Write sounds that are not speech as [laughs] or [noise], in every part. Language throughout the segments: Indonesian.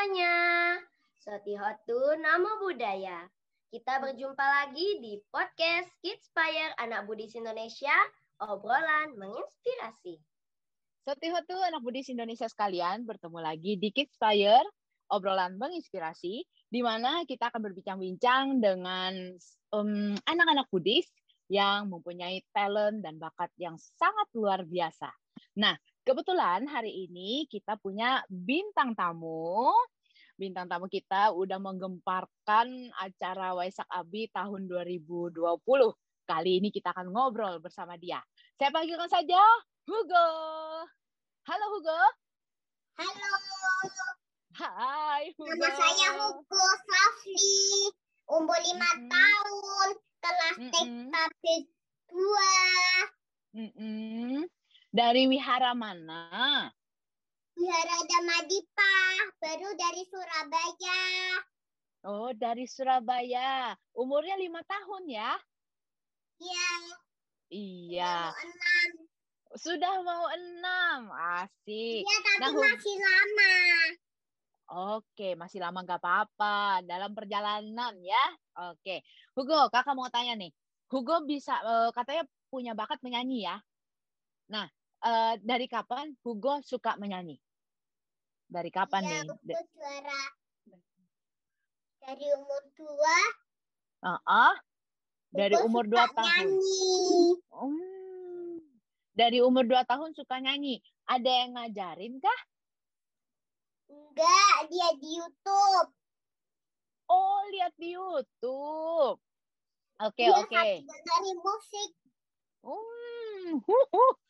semuanya. Sotihotu Namo Budaya. Kita berjumpa lagi di podcast Kidspire Anak Budis Indonesia, obrolan menginspirasi. Sotihotu Anak Budis Indonesia sekalian, bertemu lagi di Kidspire, obrolan menginspirasi, di mana kita akan berbincang-bincang dengan um, anak-anak Budis yang mempunyai talent dan bakat yang sangat luar biasa. Nah, kebetulan hari ini kita punya bintang tamu bintang tamu kita udah menggemparkan acara Waisak Abi tahun 2020. Kali ini kita akan ngobrol bersama dia. Saya panggilkan saja Hugo. Halo Hugo. Halo. Hai Hugo. Nama saya Hugo Safli. Umur lima mm -hmm. tahun. Kelas mm -hmm. TK 2. Mm -hmm. Dari wihara mana? Wihara Damadipa, baru dari Surabaya. Oh, dari Surabaya. Umurnya lima tahun ya? Iya. Iya. Sudah mau enam. Sudah mau enam. Asik. Iya, tapi nah, masih lama. Oke, masih lama nggak apa-apa. Dalam perjalanan ya. Oke. Hugo, kakak mau tanya nih. Hugo bisa, uh, katanya punya bakat menyanyi ya? Nah, uh, dari kapan Hugo suka menyanyi? Dari kapan ya, nih? suara dari umur dua. Uh -uh. Dari umur dua tahun. Nyanyi. Hmm. Dari umur dua tahun suka nyanyi. Ada yang ngajarin kah? Enggak, dia di YouTube. Oh, lihat di YouTube. Oke, dia oke. Okay. Dari musik. Hmm. [laughs]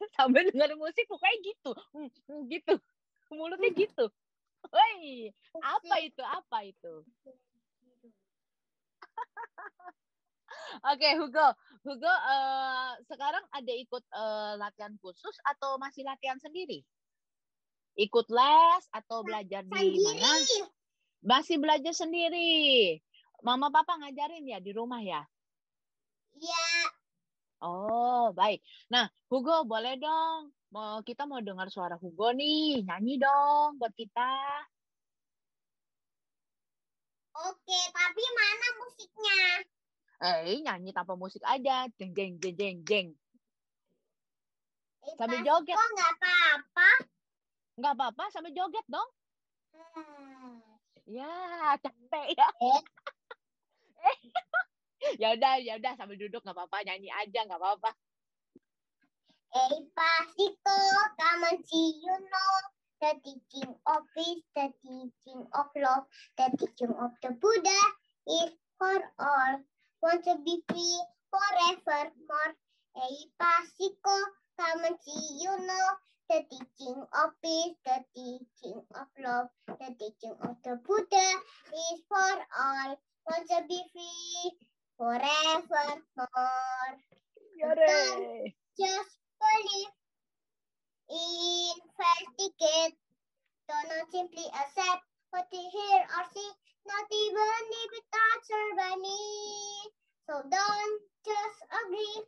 [laughs] Sambil dengar musik pokoknya gitu. Hmm, gitu [laughs] mulutnya gitu. Woi, apa itu? Apa itu? [laughs] Oke, okay, Hugo. Hugo, uh, sekarang ada ikut uh, latihan khusus atau masih latihan sendiri? Ikut les atau belajar di mana? Masih belajar sendiri. Mama papa ngajarin ya di rumah ya? Iya. Oh, baik. Nah, Hugo, boleh dong mau kita mau dengar suara Hugo nih, nyanyi dong buat kita. Oke, tapi mana musiknya? Eh, nyanyi tanpa musik aja, jeng jeng jeng jeng jeng. Eh, sambil joget. Kok nggak apa-apa? Nggak apa-apa, sambil joget dong. Hmm. Ya, capek ya. Eh. [laughs] ya udah, ya udah sambil duduk nggak apa-apa, nyanyi aja nggak apa-apa. Hey, Pasito, come and see you know the teaching of peace, the teaching of love, the teaching of the Buddha is for all. Want to be free forevermore. Hey, Pasito, come and see you know the teaching of peace, the teaching of love, the teaching of the Buddha is for all. Want to be free forevermore. Yare. Just believe, investigate, do not simply accept what you hear or see, not even if it touch your bunny. So don't just agree.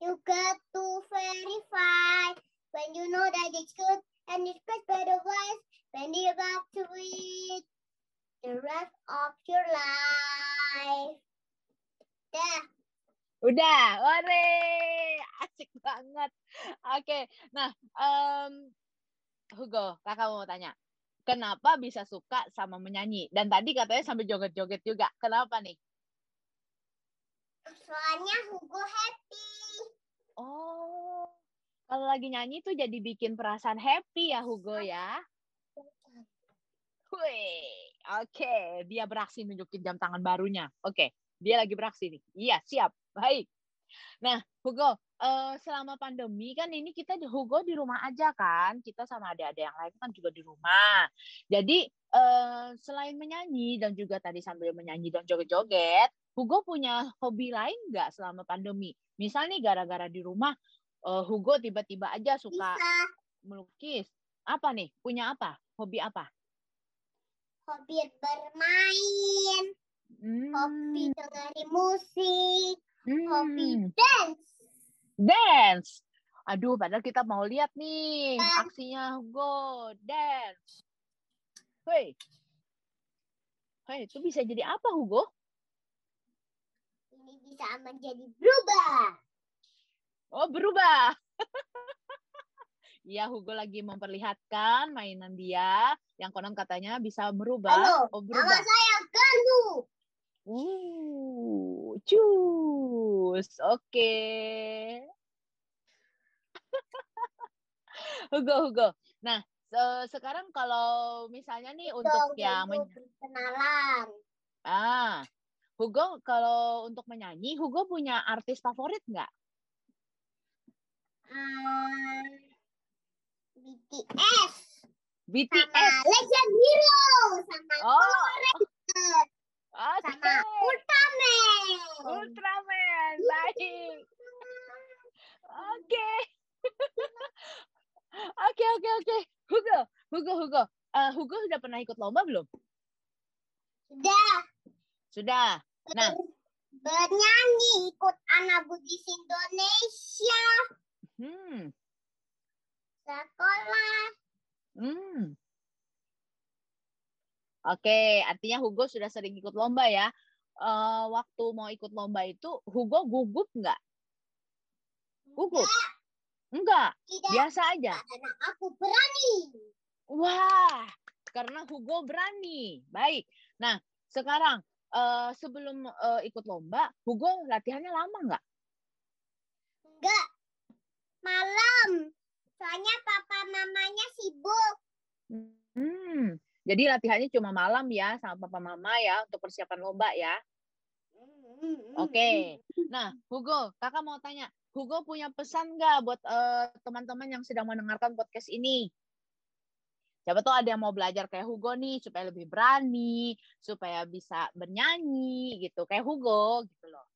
You got to verify when you know that it's good and it's best by the wise when you're about to read the rest of your life. Dah. Udah, ore, asik banget. Oke, nah, um, Hugo, kakak mau tanya, kenapa bisa suka sama menyanyi? Dan tadi katanya sambil joget-joget juga. Kenapa nih? Soalnya Hugo happy. Oh, kalau lagi nyanyi tuh jadi bikin perasaan happy ya Hugo ya? Wih, oke, okay. dia beraksi nunjukin jam tangan barunya. Oke, okay. dia lagi beraksi nih. Iya, siap. Baik. Nah, Hugo, uh, selama pandemi kan ini kita di Hugo di rumah aja kan, kita sama adik-adik yang lain kan juga di rumah. Jadi uh, selain menyanyi dan juga tadi sambil menyanyi dan joget-joget, Hugo punya hobi lain nggak selama pandemi? Misal nih gara-gara di rumah, uh, Hugo tiba-tiba aja suka Bisa. melukis. Apa nih? Punya apa? Hobi apa? Hobi bermain, Hmm. hobi dengerin musik, Hmm. hobi dance. Dance. Aduh, padahal kita mau lihat nih Dance. aksinya Hugo. Dance. Hei. Hei, itu bisa jadi apa, Hugo? Ini bisa menjadi berubah. Oh, berubah. [laughs] Iya, Hugo lagi memperlihatkan mainan dia yang konon katanya bisa merubah. Halo, oh, Nama berubah. saya Gandu. Uh, cus. Oke. [laughs] Hugo, Hugo. Nah, se- sekarang kalau misalnya nih untuk yang kenalan. ah, Hugo kalau untuk menyanyi, Hugo punya artis favorit nggak? Hmm, BTS sama BTS. Legend Hero sama Oh, sama Ultraman. Ultraman, baik. Oke. [laughs] Oke, oke, oke. Hugo, Hugo, Hugo. Eh, Hugo sudah pernah ikut lomba belum? Sudah Sudah. Nah. bernyanyi ikut anak Budis Indonesia Hmm. Sekolah. Hmm. Oke, artinya Hugo sudah sering ikut lomba ya. Eh, waktu mau ikut lomba itu, Hugo gugup nggak? Gugup? Enggak, Tidak biasa aja. karena aku berani. Wah, karena Hugo berani. Baik. Nah, sekarang eh, sebelum eh, ikut lomba, Hugo latihannya lama nggak? Enggak. Malam. Soalnya papa mamanya sibuk. Hmm. Jadi latihannya cuma malam ya sama papa mama ya untuk persiapan lomba ya. Oke. Nah, Hugo, kakak mau tanya, Hugo punya pesan nggak buat eh, teman-teman yang sedang mendengarkan podcast ini? Siapa tuh ada yang mau belajar kayak Hugo nih supaya lebih berani, supaya bisa bernyanyi gitu kayak Hugo gitu loh.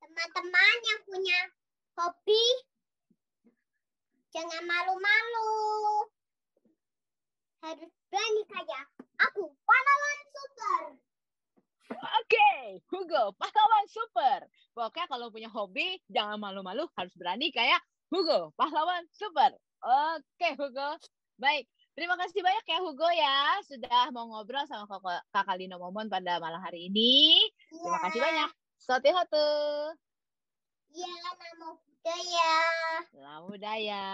Teman-teman yang punya hobi jangan malu-malu. Harus berani kayak aku pahlawan super. Oke, Hugo, pahlawan super. Pokoknya kalau punya hobi, jangan malu-malu, harus berani kayak Hugo, pahlawan super. Oke, Hugo. Baik, terima kasih banyak ya Hugo ya, sudah mau ngobrol sama kakak, kakak Lino Momon pada malam hari ini. Terima kasih banyak. Sote hotu. Iya, nama budaya. Selamat budaya.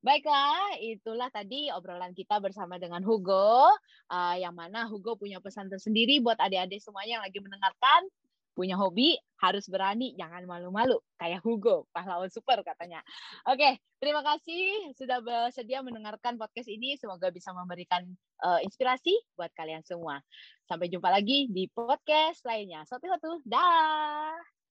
Baiklah, itulah tadi obrolan kita bersama dengan Hugo. eh, yang mana Hugo punya pesan tersendiri buat adik-adik semuanya yang lagi mendengarkan. Punya hobi, harus berani, jangan malu-malu. Kayak Hugo, pahlawan super katanya. Oke, terima kasih sudah bersedia mendengarkan podcast ini. Semoga bisa memberikan eh, inspirasi buat kalian semua. Sampai jumpa lagi di podcast lainnya. Sopi Hotu, dah!